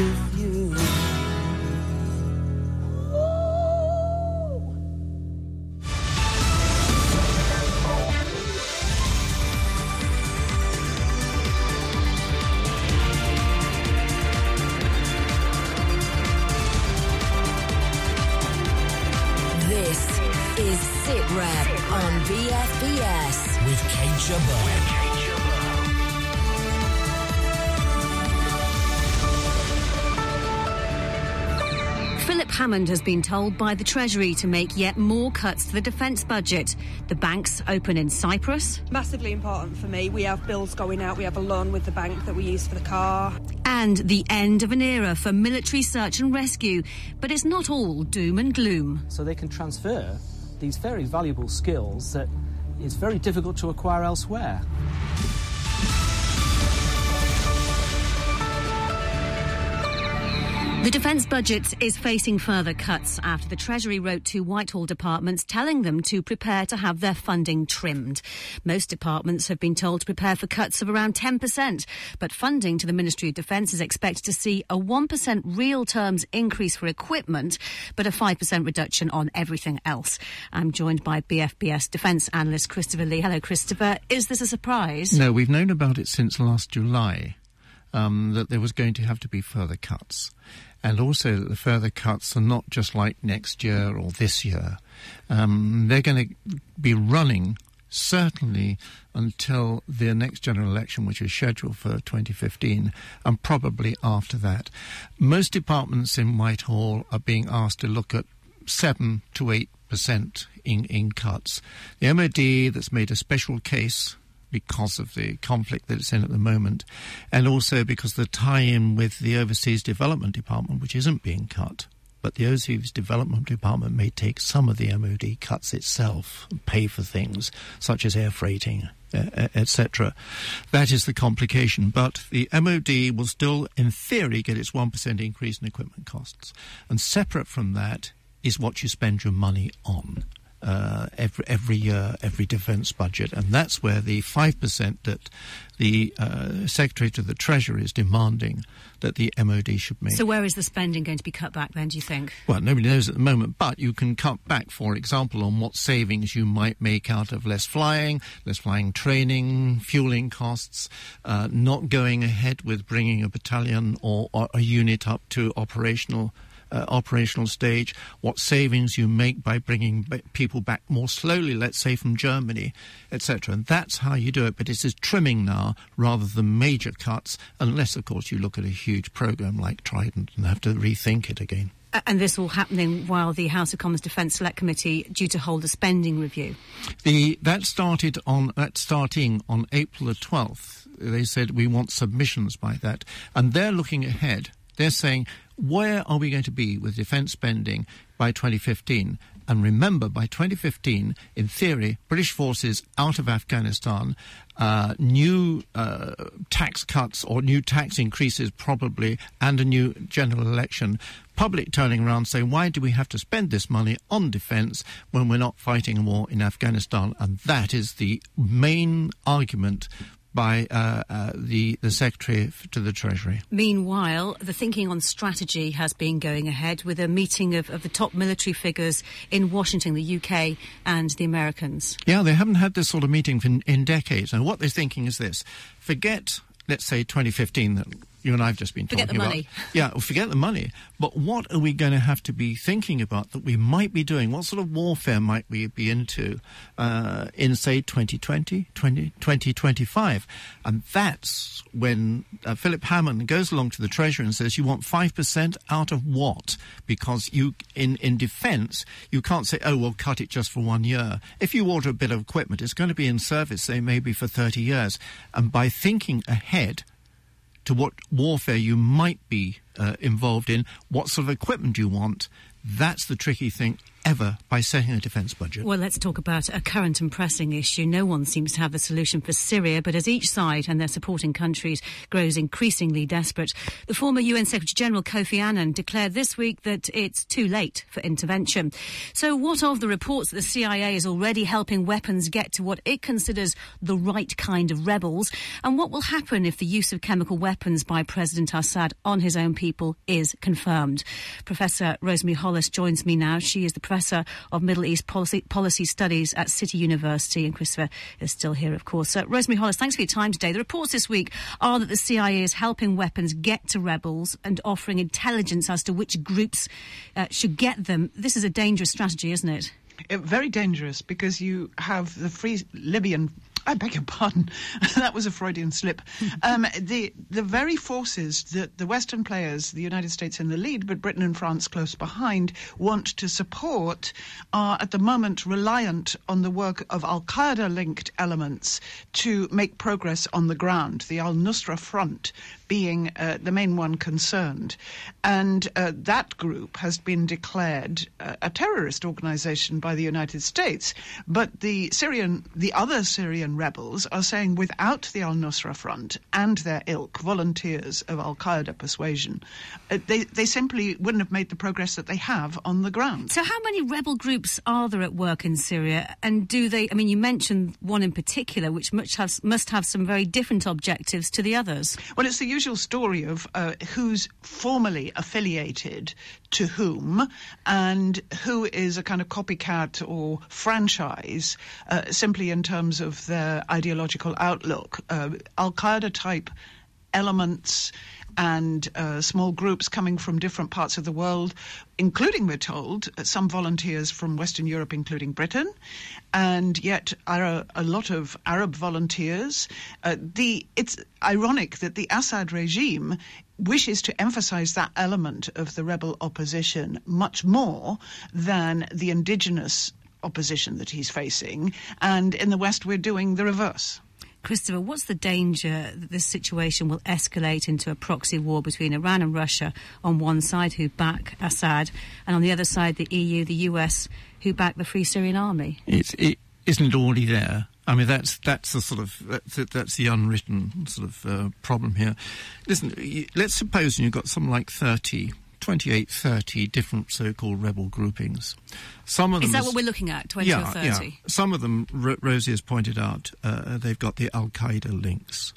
with you. Hammond has been told by the Treasury to make yet more cuts to the defence budget. The banks open in Cyprus, Massively important for me. We have bills going out. We have a loan with the bank that we use for the car. and the end of an era for military search and rescue. But it's not all doom and gloom. so they can transfer these very valuable skills that is very difficult to acquire elsewhere. The defence budget is facing further cuts after the Treasury wrote to Whitehall departments telling them to prepare to have their funding trimmed. Most departments have been told to prepare for cuts of around 10%, but funding to the Ministry of Defence is expected to see a 1% real terms increase for equipment, but a 5% reduction on everything else. I'm joined by BFBS defence analyst Christopher Lee. Hello, Christopher. Is this a surprise? No, we've known about it since last July um, that there was going to have to be further cuts. And also the further cuts are not just like next year or this year. Um, they're going to be running certainly until the next general election, which is scheduled for 2015, and probably after that. Most departments in Whitehall are being asked to look at 7 to 8 percent in, in cuts. The MOD that's made a special case because of the conflict that it's in at the moment, and also because the tie-in with the Overseas Development Department, which isn't being cut. But the Overseas Development Department may take some of the MOD cuts itself and pay for things such as air freighting, etc. That is the complication. But the MOD will still, in theory, get its 1% increase in equipment costs. And separate from that is what you spend your money on uh, every every year, every defence budget, and that's where the five percent that the uh, Secretary to the Treasury is demanding that the MOD should make. So where is the spending going to be cut back then, do you think? Well, nobody knows at the moment, but you can cut back, for example, on what savings you might make out of less flying, less flying training, fueling costs, uh, not going ahead with bringing a battalion or, or a unit up to operational. Uh, operational stage, what savings you make by bringing people back more slowly, let's say from Germany, etc. And that's how you do it. But it is trimming now rather than major cuts, unless, of course, you look at a huge program like Trident and have to rethink it again. And this all happening while the House of Commons Defence Select Committee due to hold a spending review. The that started on that starting on April the twelfth. They said we want submissions by that, and they're looking ahead. They're saying where are we going to be with defence spending by 2015? And remember, by 2015, in theory, British forces out of Afghanistan, uh, new uh, tax cuts or new tax increases probably, and a new general election. Public turning around saying, why do we have to spend this money on defence when we're not fighting a war in Afghanistan? And that is the main argument by uh, uh, the, the Secretary to the Treasury. Meanwhile, the thinking on strategy has been going ahead with a meeting of, of the top military figures in Washington, the UK, and the Americans. Yeah, they haven't had this sort of meeting in, in decades. And what they're thinking is this forget, let's say, 2015 that you and I have just been Forget talking the about. money. Yeah, forget the money. But what are we going to have to be thinking about that we might be doing? What sort of warfare might we be into uh, in, say, 2020, 20, 2025? And that's when uh, Philip Hammond goes along to the Treasury and says, you want 5% out of what? Because you, in, in defence, you can't say, oh, we'll cut it just for one year. If you order a bit of equipment, it's going to be in service, say, maybe for 30 years. And by thinking ahead, to what warfare you might be uh, involved in, what sort of equipment you want. That's the tricky thing. Ever by setting a defence budget. Well, let's talk about a current and pressing issue. No one seems to have the solution for Syria, but as each side and their supporting countries grows increasingly desperate, the former UN Secretary General Kofi Annan declared this week that it's too late for intervention. So, what of the reports that the CIA is already helping weapons get to what it considers the right kind of rebels? And what will happen if the use of chemical weapons by President Assad on his own people is confirmed? Professor Rosemary Hollis joins me now. She is the Professor of Middle East Policy, Policy Studies at City University, and Christopher is still here, of course. Uh, Rosemary Hollis, thanks for your time today. The reports this week are that the CIA is helping weapons get to rebels and offering intelligence as to which groups uh, should get them. This is a dangerous strategy, isn't it? It, very dangerous because you have the Free Libyan I beg your pardon. that was a Freudian slip. Um, the the very forces that the Western players, the United States in the lead, but Britain and France close behind, want to support are at the moment reliant on the work of Al Qaeda linked elements to make progress on the ground. The Al Nusra Front being uh, the main one concerned. And uh, that group has been declared uh, a terrorist organization by the United States. But the Syrian, the other Syrian rebels are saying without the Al Nusra Front and their ilk, volunteers of Al Qaeda persuasion, uh, they, they simply wouldn't have made the progress that they have on the ground. So, how many rebel groups are there at work in Syria? And do they, I mean, you mentioned one in particular, which must have, must have some very different objectives to the others. Well, it's the usual story of uh, who's formally affiliated to whom and who is a kind of copycat or franchise uh, simply in terms of their ideological outlook. Uh, Al Qaeda type elements and uh, small groups coming from different parts of the world, including, we're told, some volunteers from Western Europe, including Britain, and yet a, a lot of Arab volunteers. Uh, the, it's ironic that the Assad regime wishes to emphasize that element of the rebel opposition much more than the indigenous opposition that he's facing. And in the West, we're doing the reverse. Christopher, what's the danger that this situation will escalate into a proxy war between Iran and Russia on one side, who back Assad, and on the other side, the EU, the US, who back the Free Syrian Army? It's, it, isn't it already there? I mean, that's that's the sort of that's, that's the unwritten sort of uh, problem here. Listen, let's suppose you've got something like 30 28, 30 different so-called rebel groupings. Some of them is that what we're looking at? Twenty yeah, or thirty? Yeah. Some of them, R- Rosie has pointed out, uh, they've got the Al Qaeda links.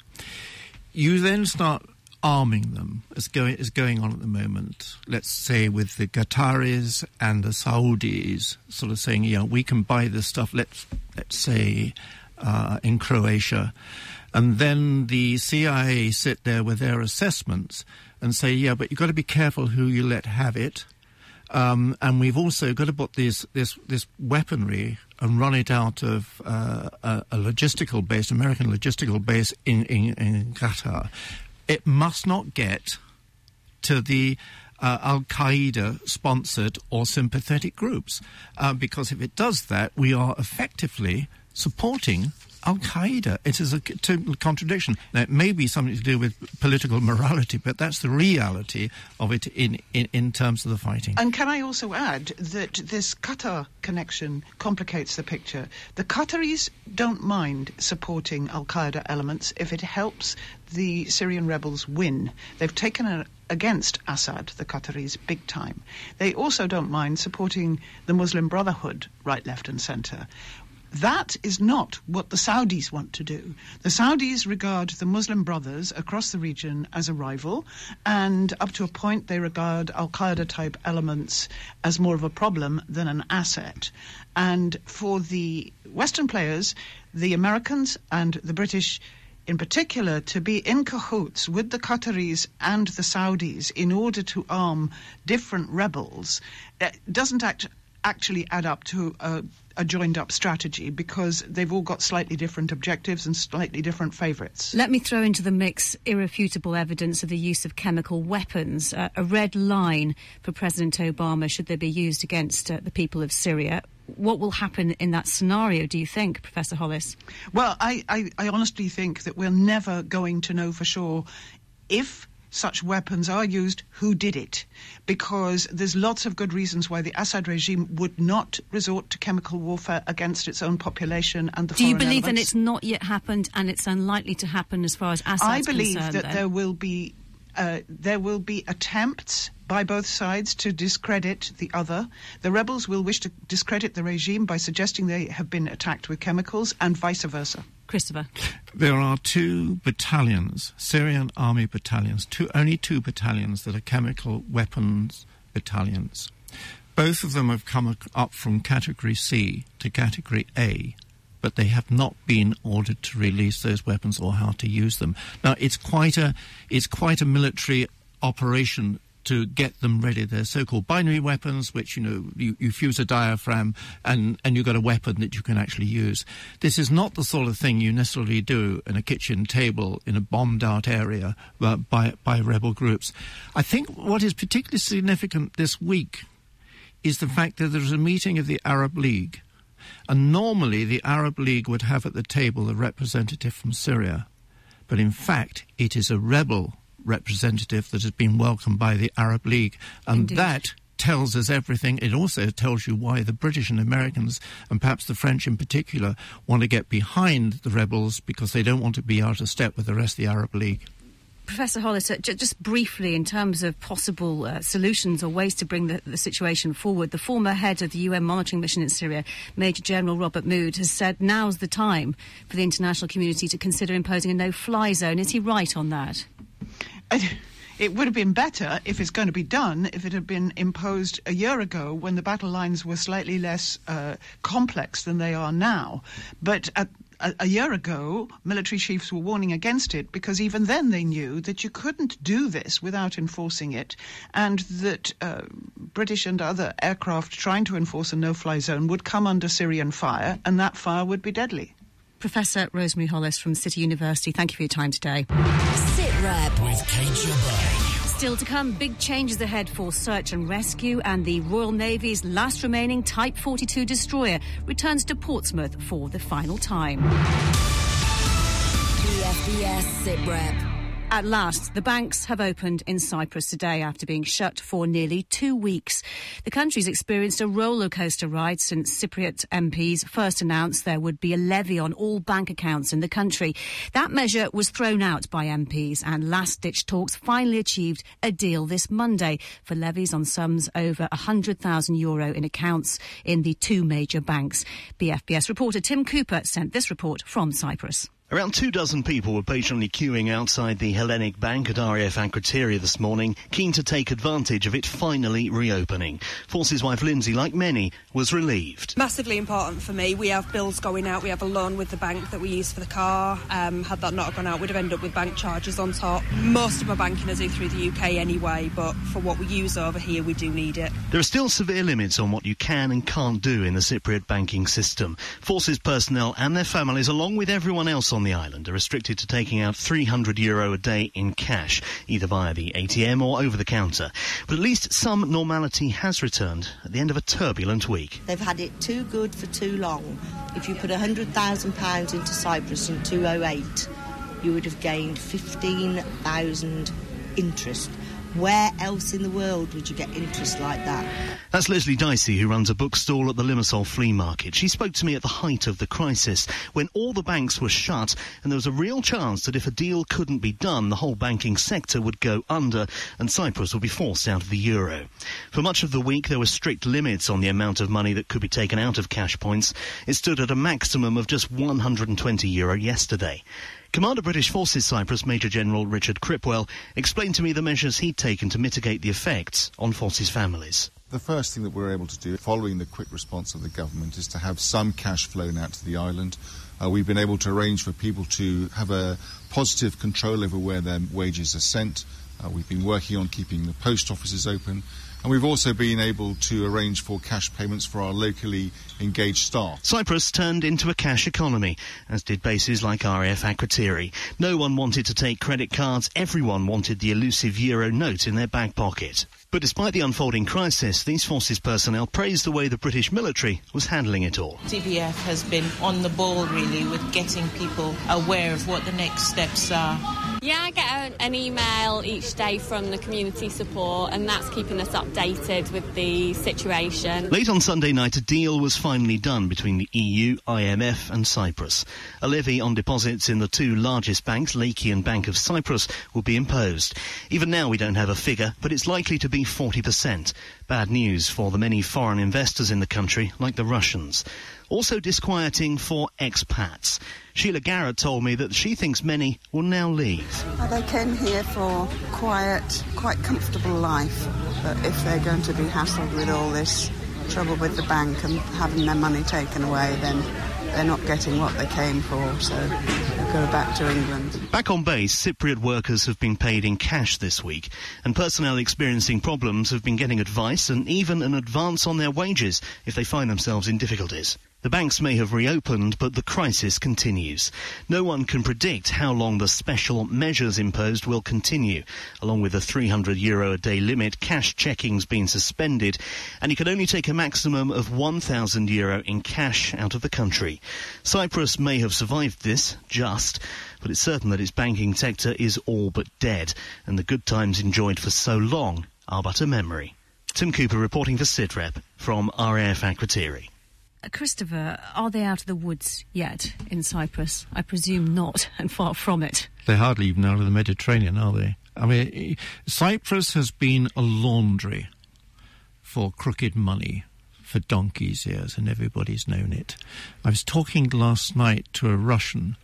You then start arming them, as going as going on at the moment. Let's say with the Qataris and the Saudis, sort of saying, yeah, we can buy this stuff. Let's let's say uh, in Croatia, and then the CIA sit there with their assessments and say, yeah, but you've got to be careful who you let have it. Um, and we've also got to put this, this, this weaponry and run it out of uh, a, a, logistical base, American logistical base in, in, in Qatar. It must not get to the uh, Al Qaeda sponsored or sympathetic groups, uh, because if it does that, we are effectively supporting Al Qaeda. It is a total contradiction. Now, it may be something to do with political morality, but that's the reality of it in, in, in terms of the fighting. And can I also add that this Qatar connection complicates the picture? The Qataris don't mind supporting Al Qaeda elements if it helps the Syrian rebels win. They've taken a, against Assad, the Qataris, big time. They also don't mind supporting the Muslim Brotherhood, right, left, and centre. That is not what the Saudis want to do. The Saudis regard the Muslim brothers across the region as a rival, and up to a point, they regard Al Qaeda type elements as more of a problem than an asset. And for the Western players, the Americans and the British in particular, to be in cahoots with the Qataris and the Saudis in order to arm different rebels uh, doesn't act, actually add up to a a joined up strategy because they've all got slightly different objectives and slightly different favourites. Let me throw into the mix irrefutable evidence of the use of chemical weapons, uh, a red line for President Obama should they be used against uh, the people of Syria. What will happen in that scenario, do you think, Professor Hollis? Well, I, I, I honestly think that we're never going to know for sure if such weapons are used, who did it? Because there's lots of good reasons why the Assad regime would not resort to chemical warfare against its own population and the Do you believe that it's not yet happened and it's unlikely to happen as far as Assad's I believe concerned, that then? there will be uh, there will be attempts by both sides to discredit the other. The rebels will wish to discredit the regime by suggesting they have been attacked with chemicals, and vice versa. Christopher. There are two battalions, Syrian army battalions, two, only two battalions that are chemical weapons battalions. Both of them have come up from Category C to Category A, but they have not been ordered to release those weapons or how to use them. Now, it's quite a, it's quite a military operation to get them ready. They're so-called binary weapons, which you know you, you fuse a diaphragm and and you've got a weapon that you can actually use. This is not the sort of thing you necessarily do in a kitchen table in a bombed-out area uh, by by rebel groups. I think what is particularly significant this week is the fact that there is a meeting of the Arab League, and normally the Arab League would have at the table a representative from Syria, but in fact it is a rebel representative that has been welcomed by the Arab League, and Indeed. that tells us everything. It also tells you why the British and Americans, and perhaps the French in particular, want to get behind the rebels because they don't want to be out of step with the rest of the Arab League. Professor Hollis, uh, ju- just briefly, in terms of possible uh, solutions or ways to bring the, the situation forward, the former head of the UN monitoring mission in Syria, Major General Robert Mood, has said now's the time for the international community to consider imposing a no-fly zone. Is he right on that? It would have been better if it's going to be done if it had been imposed a year ago when the battle lines were slightly less uh, complex than they are now. But at, a, year ago, military chiefs were warning against it because even then they knew that you couldn't do this without enforcing it, and that uh, British and other aircraft trying to enforce a no-fly zone would come under Syrian fire, and that fire would be deadly. Professor Rosemary Hollis from City University, thank you for your time today. Sit Rep. with Kate Jabay. Still to come, big changes ahead for search and rescue, and the Royal Navy's last remaining Type 42 destroyer returns to Portsmouth for the final time. BFBS Sit Rep. At last, the banks have opened in Cyprus today after being shut for nearly two weeks. The country's experienced a roller coaster ride since Cypriot MPs first announced there would be a levy on all bank accounts in the country. That measure was thrown out by MPs, and last ditch talks finally achieved a deal this Monday for levies on sums over 100,000 euro in accounts in the two major banks. BFBS reporter Tim Cooper sent this report from Cyprus. Around two dozen people were patiently queuing outside the Hellenic Bank at RAF Akrotiri this morning, keen to take advantage of it finally reopening. Forces wife Lindsay, like many, was relieved. Massively important for me. We have bills going out. We have a loan with the bank that we use for the car. Um, had that not gone out, we'd have ended up with bank charges on top. Most of my banking I do through the UK anyway, but for what we use over here, we do need it. There are still severe limits on what you can and can't do in the Cypriot banking system. Forces personnel and their families, along with everyone else on the island, are restricted to taking out 300 euro a day in cash, either via the ATM or over the counter. But at least some normality has returned at the end of a turbulent week. They've had it too good for too long. If you put £100,000 into Cyprus in 2008, you would have gained 15,000 interest. Where else in the world would you get interest like that? That's Leslie Dicey, who runs a bookstall at the Limassol Flea Market. She spoke to me at the height of the crisis, when all the banks were shut, and there was a real chance that if a deal couldn't be done, the whole banking sector would go under, and Cyprus would be forced out of the euro. For much of the week, there were strict limits on the amount of money that could be taken out of cash points. It stood at a maximum of just 120 euro yesterday. Commander British Forces Cyprus Major General Richard Cripwell explained to me the measures he'd taken to mitigate the effects on forces families. The first thing that we're able to do, following the quick response of the government, is to have some cash flown out to the island. Uh, we've been able to arrange for people to have a positive control over where their wages are sent. Uh, we've been working on keeping the post offices open. And we've also been able to arrange for cash payments for our locally engaged staff. Cyprus turned into a cash economy, as did bases like RAF Akrotiri. No one wanted to take credit cards, everyone wanted the elusive euro note in their back pocket. But despite the unfolding crisis, these forces personnel praised the way the British military was handling it all. TBF has been on the ball really with getting people aware of what the next steps are. Yeah, I get a, an email each day from the community support, and that's keeping us updated with the situation. Late on Sunday night, a deal was finally done between the EU, IMF, and Cyprus. A levy on deposits in the two largest banks, Laiki and Bank of Cyprus, will be imposed. Even now, we don't have a figure, but it's likely to be 40%. Bad news for the many foreign investors in the country, like the Russians. Also disquieting for expats. Sheila Garrett told me that she thinks many will now leave. They came here for quiet, quite comfortable life. But if they're going to be hassled with all this trouble with the bank and having their money taken away, then they're not getting what they came for. So they'll go back to England. Back on base, Cypriot workers have been paid in cash this week, and personnel experiencing problems have been getting advice and even an advance on their wages if they find themselves in difficulties. The banks may have reopened, but the crisis continues. No one can predict how long the special measures imposed will continue. Along with the 300 euro a day limit, cash checking's been suspended, and you can only take a maximum of 1,000 euro in cash out of the country. Cyprus may have survived this, just, but it's certain that its banking sector is all but dead, and the good times enjoyed for so long are but a memory. Tim Cooper reporting for SITREP from RAF Akrotiri. Christopher, are they out of the woods yet in Cyprus? I presume not, and far from it. They're hardly even out of the Mediterranean, are they? I mean, Cyprus has been a laundry for crooked money for donkey's years, and everybody's known it. I was talking last night to a Russian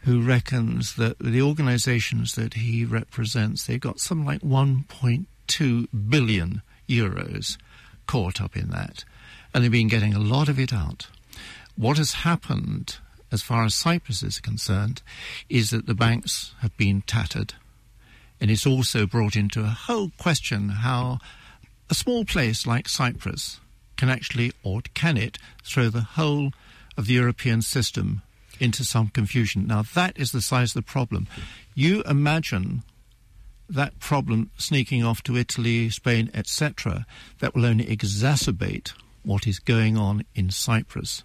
who reckons that the organizations that he represents, they've got something like 1.2 billion euros caught up in that and they've been getting a lot of it out. What has happened, as far as Cyprus is concerned, is that the banks have been tattered. And it's also brought into a whole question how a small place like Cyprus can actually, or can it, throw the whole of the European system into some confusion. Now, that is the size of the problem. You imagine that problem sneaking off to Italy, Spain, etc., that will only exacerbate what is going on in Cyprus.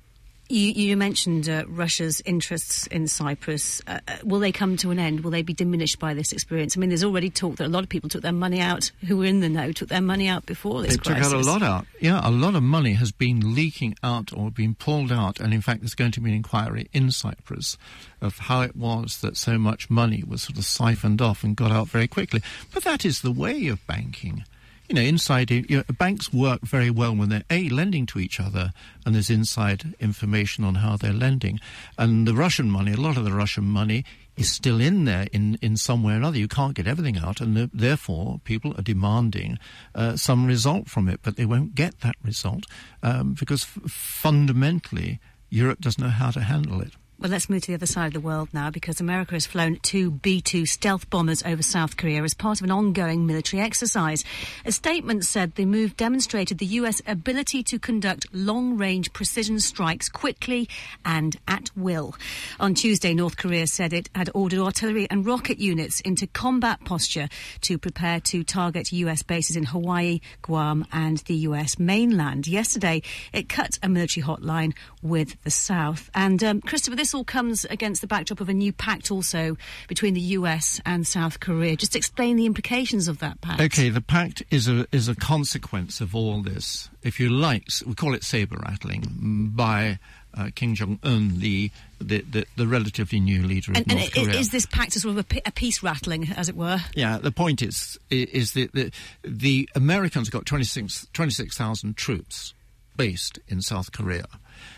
You, you mentioned uh, Russia's interests in Cyprus. Uh, uh, will they come to an end? Will they be diminished by this experience? I mean, there's already talk that a lot of people took their money out who were in the know, took their money out before this they crisis. took out a lot out. Yeah, a lot of money has been leaking out or been pulled out. And in fact, there's going to be an inquiry in Cyprus of how it was that so much money was sort of siphoned off and got out very quickly. But that is the way of banking you know, inside you know, banks work very well when they're a lending to each other, and there's inside information on how they're lending. And the Russian money, a lot of the Russian money is still in there in, in some way or another. You can't get everything out, and the, therefore people are demanding uh, some result from it, but they won't get that result um, because f- fundamentally Europe doesn't know how to handle it. Well, let's move to the other side of the world now because America has flown two B 2 stealth bombers over South Korea as part of an ongoing military exercise. A statement said the move demonstrated the U.S. ability to conduct long range precision strikes quickly and at will. On Tuesday, North Korea said it had ordered artillery and rocket units into combat posture to prepare to target U.S. bases in Hawaii, Guam, and the U.S. mainland. Yesterday, it cut a military hotline with the South. And um, Christopher, this all comes against the backdrop of a new pact also between the US and South Korea. Just explain the implications of that pact. Okay, the pact is a is a consequence of all this. If you like, we call it saber rattling by uh, Kim Jong Un, the, the, the the relatively new leader of and, North and Korea. Is this pact a sort of a, a peace rattling, as it were? Yeah, the point is is that the, the Americans have got 26,000 26, troops based in South Korea.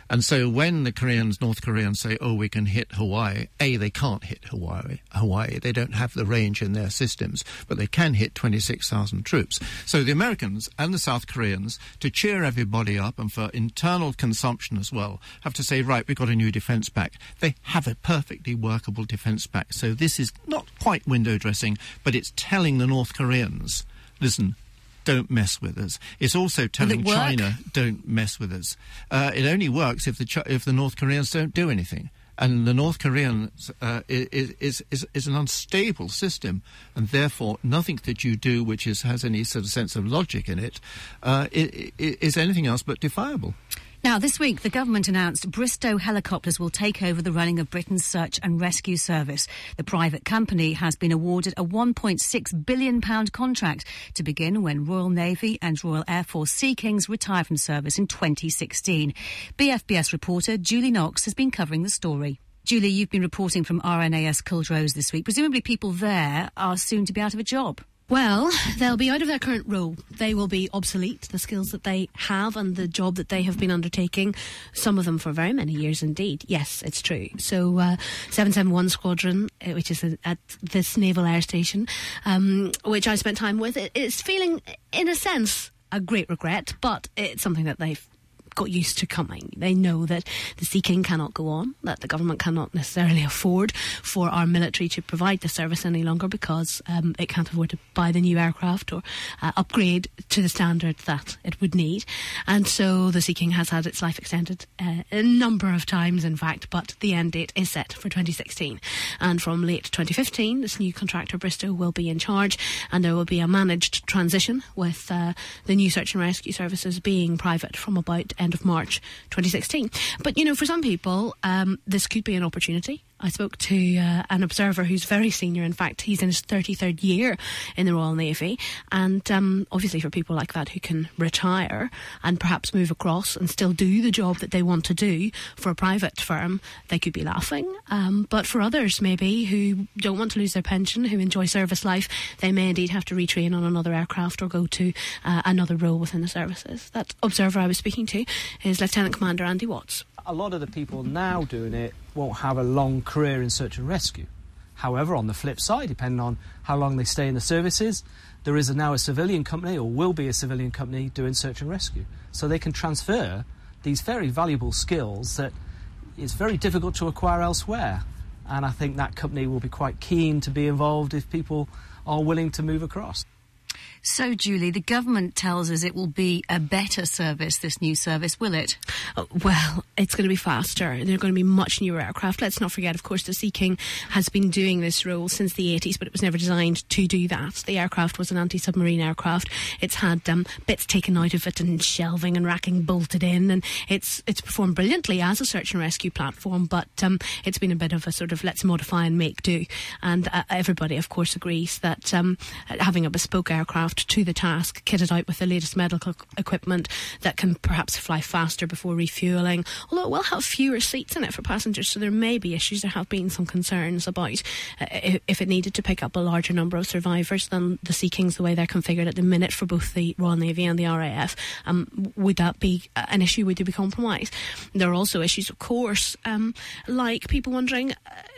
And so when the Koreans, North Koreans say, oh, we can hit Hawaii, A, they can't hit Hawaii. Hawaii. They don't have the range in their systems, but they can hit 26,000 troops. So the Americans and the South Koreans, to cheer everybody up and for internal consumption as well, have to say, right, we've got a new defense pact. They have a perfectly workable defense pact. So this is not quite window dressing, but it's telling the North Koreans, listen, don't mess with us. It's also telling? China, don't mess with us. Uh, it only works if the Ch- if the North Koreans don't do anything. And the North Koreans uh, is, is, is, is an unstable system, and therefore nothing that you do which is, has any sort of sense of logic in it uh, is anything else but defiable. Now, this week, the government announced Bristow Helicopters will take over the running of Britain's search and rescue service. The private company has been awarded a £1.6 billion contract to begin when Royal Navy and Royal Air Force Sea Kings retire from service in 2016. BFBS reporter Julie Knox has been covering the story. Julie, you've been reporting from RNAS Culdrose this week. Presumably, people there are soon to be out of a job. Well, they'll be out of their current role. They will be obsolete, the skills that they have and the job that they have been undertaking, some of them for very many years indeed. Yes, it's true. So, uh, 771 Squadron, uh, which is at this Naval Air Station, um, which I spent time with, it's feeling, in a sense, a great regret, but it's something that they've got used to coming. They know that the Sea King cannot go on, that the government cannot necessarily afford for our military to provide the service any longer because um, it can't afford to buy the new aircraft or uh, upgrade to the standard that it would need. And so the Sea King has had its life extended uh, a number of times, in fact, but the end date is set for 2016. And from late 2015, this new contractor, Bristow, will be in charge and there will be a managed transition with uh, the new search and rescue services being private from about end of March 2016. But, you know, for some people, um, this could be an opportunity. I spoke to uh, an observer who's very senior. In fact, he's in his 33rd year in the Royal Navy. And um, obviously, for people like that who can retire and perhaps move across and still do the job that they want to do for a private firm, they could be laughing. Um, but for others, maybe, who don't want to lose their pension, who enjoy service life, they may indeed have to retrain on another aircraft or go to uh, another role within the services. That observer I was speaking to is Lieutenant Commander Andy Watts a lot of the people now doing it won't have a long career in search and rescue. However, on the flip side, depending on how long they stay in the services, there is now a civilian company, or will be a civilian company, doing search and rescue. So they can transfer these very valuable skills that it's very difficult to acquire elsewhere. And I think that company will be quite keen to be involved if people are willing to move across. So, Julie, the government tells us it will be a better service, this new service, will it? Oh, well, it's going to be faster. They're going to be much newer aircraft. Let's not forget, of course, the Sea King has been doing this role since the 80s, but it was never designed to do that. The aircraft was an anti submarine aircraft. It's had um, bits taken out of it and shelving and racking bolted in, and it's it's performed brilliantly as a search and rescue platform, but um, it's been a bit of a sort of let's modify and make do. And uh, everybody, of course, agrees that um, having a bespoke aircraft to the task, kitted out with the latest medical equipment that can perhaps fly faster before refueling. Although it will have fewer seats in it for passengers, so there may be issues. There have been some concerns about uh, if it needed to pick up a larger number of survivors than the Sea Kings, the way they're configured at the minute for both the Royal Navy and the RAF. Um, would that be an issue? Would there be compromise? There are also issues, of course, um, like people wondering uh,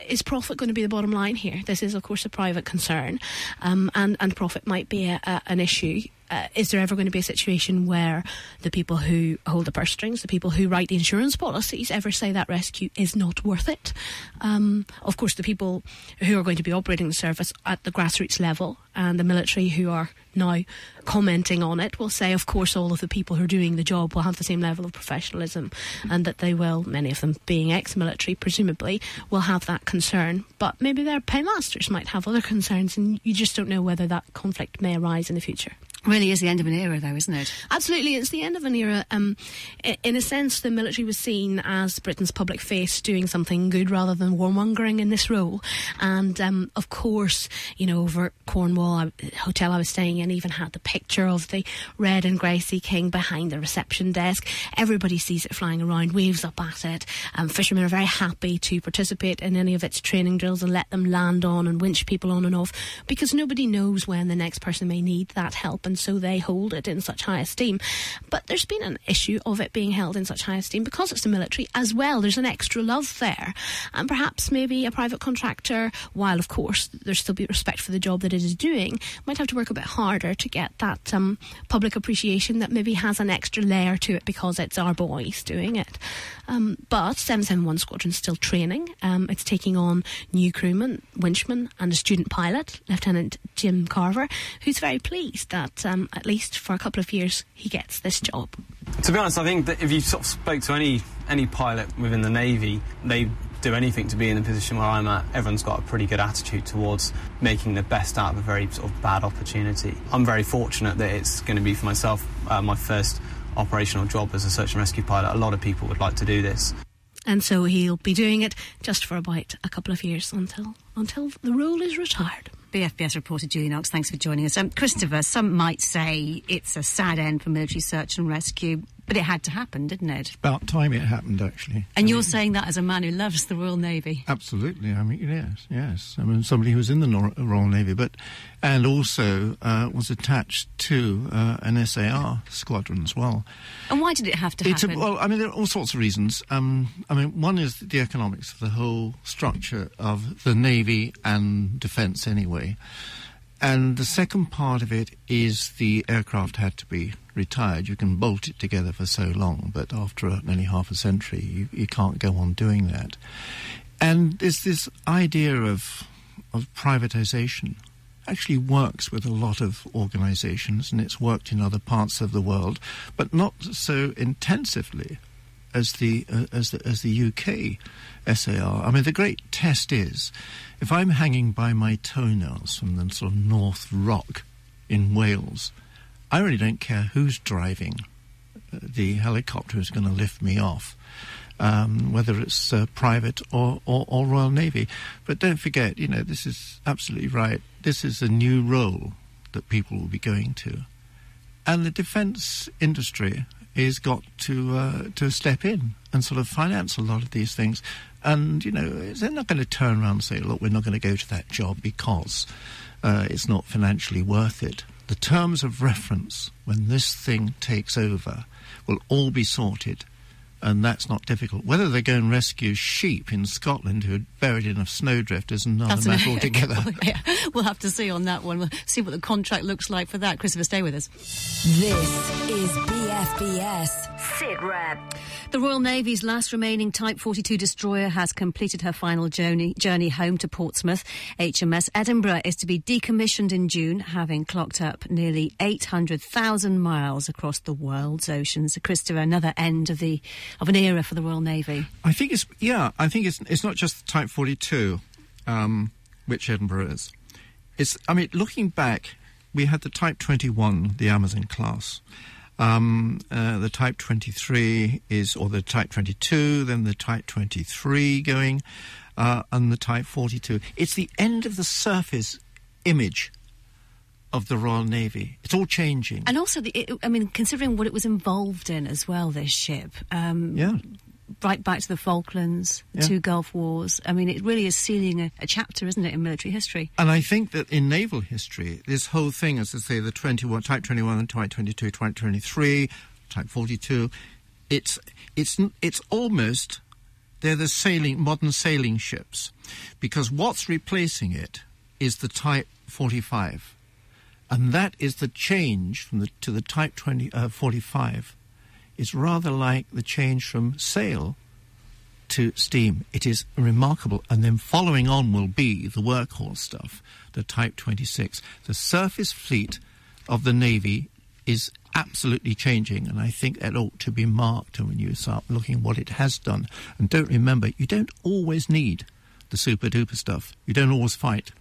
is profit going to be the bottom line here? This is, of course, a private concern, um, and, and profit might be a, an issue. Uh, is there ever going to be a situation where the people who hold the purse strings, the people who write the insurance policies, ever say that rescue is not worth it? Um, of course, the people who are going to be operating the service at the grassroots level and the military who are now commenting on it will say, of course, all of the people who are doing the job will have the same level of professionalism and that they will, many of them being ex military, presumably, will have that concern. But maybe their paymasters might have other concerns, and you just don't know whether that conflict may arise in the future. Really is the end of an era, though, isn't it? Absolutely, it's the end of an era. Um, in a sense, the military was seen as Britain's public face doing something good rather than warmongering in this role. And um, of course, you know, over Cornwall, hotel I was staying in even had the picture of the red and grey Sea King behind the reception desk. Everybody sees it flying around, waves up at it. Um, fishermen are very happy to participate in any of its training drills and let them land on and winch people on and off because nobody knows when the next person may need that help. And and so they hold it in such high esteem. But there's been an issue of it being held in such high esteem because it's the military as well. There's an extra love there. And perhaps maybe a private contractor, while of course there's still be respect for the job that it is doing, might have to work a bit harder to get that um, public appreciation that maybe has an extra layer to it because it's our boys doing it. Um, but 771 Squadron's still training. Um, it's taking on new crewmen, winchmen, and a student pilot, Lieutenant Jim Carver, who's very pleased that um, at least for a couple of years he gets this job. To be honest, I think that if you sort of spoke to any any pilot within the Navy, they do anything to be in the position where I'm at. Everyone's got a pretty good attitude towards making the best out of a very sort of bad opportunity. I'm very fortunate that it's going to be for myself uh, my first operational job as a search and rescue pilot. A lot of people would like to do this. And so he'll be doing it just for about a couple of years until until the role is retired. BFBS reporter Julie Knox, thanks for joining us. Um, Christopher, some might say it's a sad end for military search and rescue, but it had to happen, didn't it? About time it happened, actually. And you're saying that as a man who loves the Royal Navy. Absolutely. I mean, yes, yes. I mean, somebody who was in the Nor- Royal Navy, but and also uh, was attached to uh, an SAR squadron as well. And why did it have to It's a, happen? well, I mean, there are all sorts of reasons. Um, I mean, one is the economics of the whole structure of the Navy and defence, anyway. And the second part of it is the aircraft had to be retired. You can bolt it together for so long, but after nearly half a century, you, you can't go on doing that. And there's this idea of of privatization actually works with a lot of organizations and it's worked in other parts of the world, but not so intensively as the uh, as the as the UK SAR. I mean, the great test is if I'm hanging by my toenails from the sort of North Rock in Wales, I really don't care who's driving the helicopter who's going to lift me off. Um, whether it's uh, private or, or, or Royal Navy. But don't forget, you know, this is absolutely right. This is a new role that people will be going to. And the defence industry is got to uh, to step in and sort of finance a lot of these things. And you know, they're not going to turn around and say, "Look, we're not going to go to that job because uh, it's not financially worth it." The terms of reference when this thing takes over will all be sorted. And that's not difficult. Whether they go and rescue sheep in Scotland who are buried in a snowdrift is another That's matter an- altogether. yeah, we'll have to see on that one. We'll see what the contract looks like for that. Christopher, stay with us. This is BFBS Sit Rep. The Royal Navy's last remaining Type 42 destroyer has completed her final journey, journey home to Portsmouth. HMS Edinburgh is to be decommissioned in June, having clocked up nearly 800,000 miles across the world's oceans. Christopher, another end of the of an era for the Royal Navy. I think it's yeah. I think it's it's not just Type 42, um, which Edinburgh is. It's I mean, looking back, we had the Type 21, the Amazon class. Um, uh, the Type 23 is, or the Type 22, then the Type 23 going, uh, and the Type 42. It's the end of the surface image of the Royal Navy. It's all changing. And also, the, it, I mean, considering what it was involved in as well, this ship. Um, Yeah. Right back to the Falklands, the Yeah. two Gulf Wars. I mean, it really is sealing a, a chapter, isn't it, in military history? And I think that in naval history, this whole thing, as I say, the 21, Type 21, Type 22, Type 23, Type 42, it's, it's, it's almost, they're the sailing, modern sailing ships. Because what's replacing it is the Type 45. And that is the change from the, to the Type 20, uh, 45 is rather like the change from sail to steam. It is remarkable. And then following on will be the workhorse stuff, the Type 26. The surface fleet of the Navy is absolutely changing, and I think that ought to be marked when you start looking what it has done. And don't remember, you don't always need the super duper stuff. You don't always fight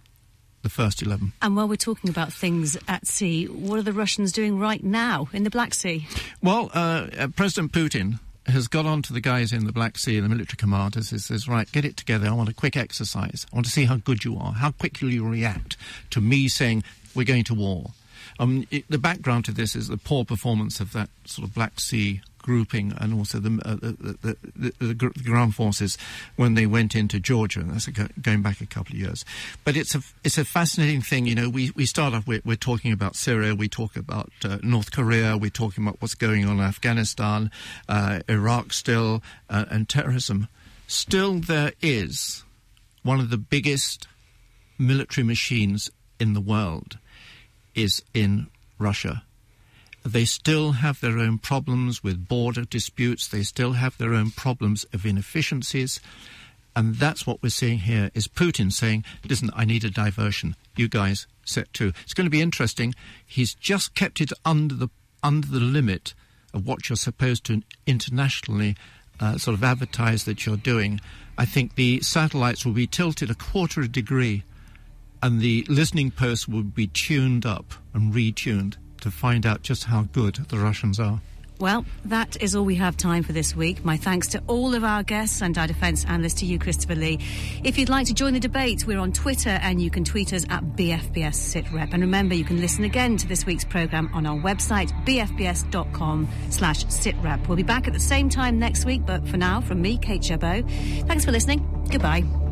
the first 11. And while we're talking about things at sea, what are the Russians doing right now in the Black Sea? Well, uh, uh, President Putin has got on to the guys in the Black Sea, the military commanders, and says, right, get it together. I want a quick exercise. I want to see how good you are, how quickly you react to me saying, we're going to war. Um, it, the background to this is the poor performance of that sort of Black Sea grouping and also the, uh, the, the, the, ground forces when they went into Georgia. And that's going back a couple of years. But it's a, it's a fascinating thing. You know, we, we start off, we're, we're talking about Syria, we talk about uh, North Korea, we're talking about what's going on in Afghanistan, uh, Iraq still, uh, and terrorism. Still, there is one of the biggest military machines in the world is in Russia. They still have their own problems with border disputes. They still have their own problems of inefficiencies. And that's what we're seeing here is Putin saying, listen, I need a diversion. You guys set to. It's going to be interesting. He's just kept it under the, under the limit of what you're supposed to internationally uh, sort of advertise that you're doing. I think the satellites will be tilted a quarter of a degree and the listening posts will be tuned up and retuned to find out just how good the Russians are. Well, that is all we have time for this week. My thanks to all of our guests and our defence analyst, to you, Christopher Lee. If you'd like to join the debate, we're on Twitter and you can tweet us at BFBS SitRep. And remember, you can listen again to this week's programme on our website, bfbs.com slash sitrep. We'll be back at the same time next week, but for now, from me, Kate Chabot, thanks for listening. Goodbye.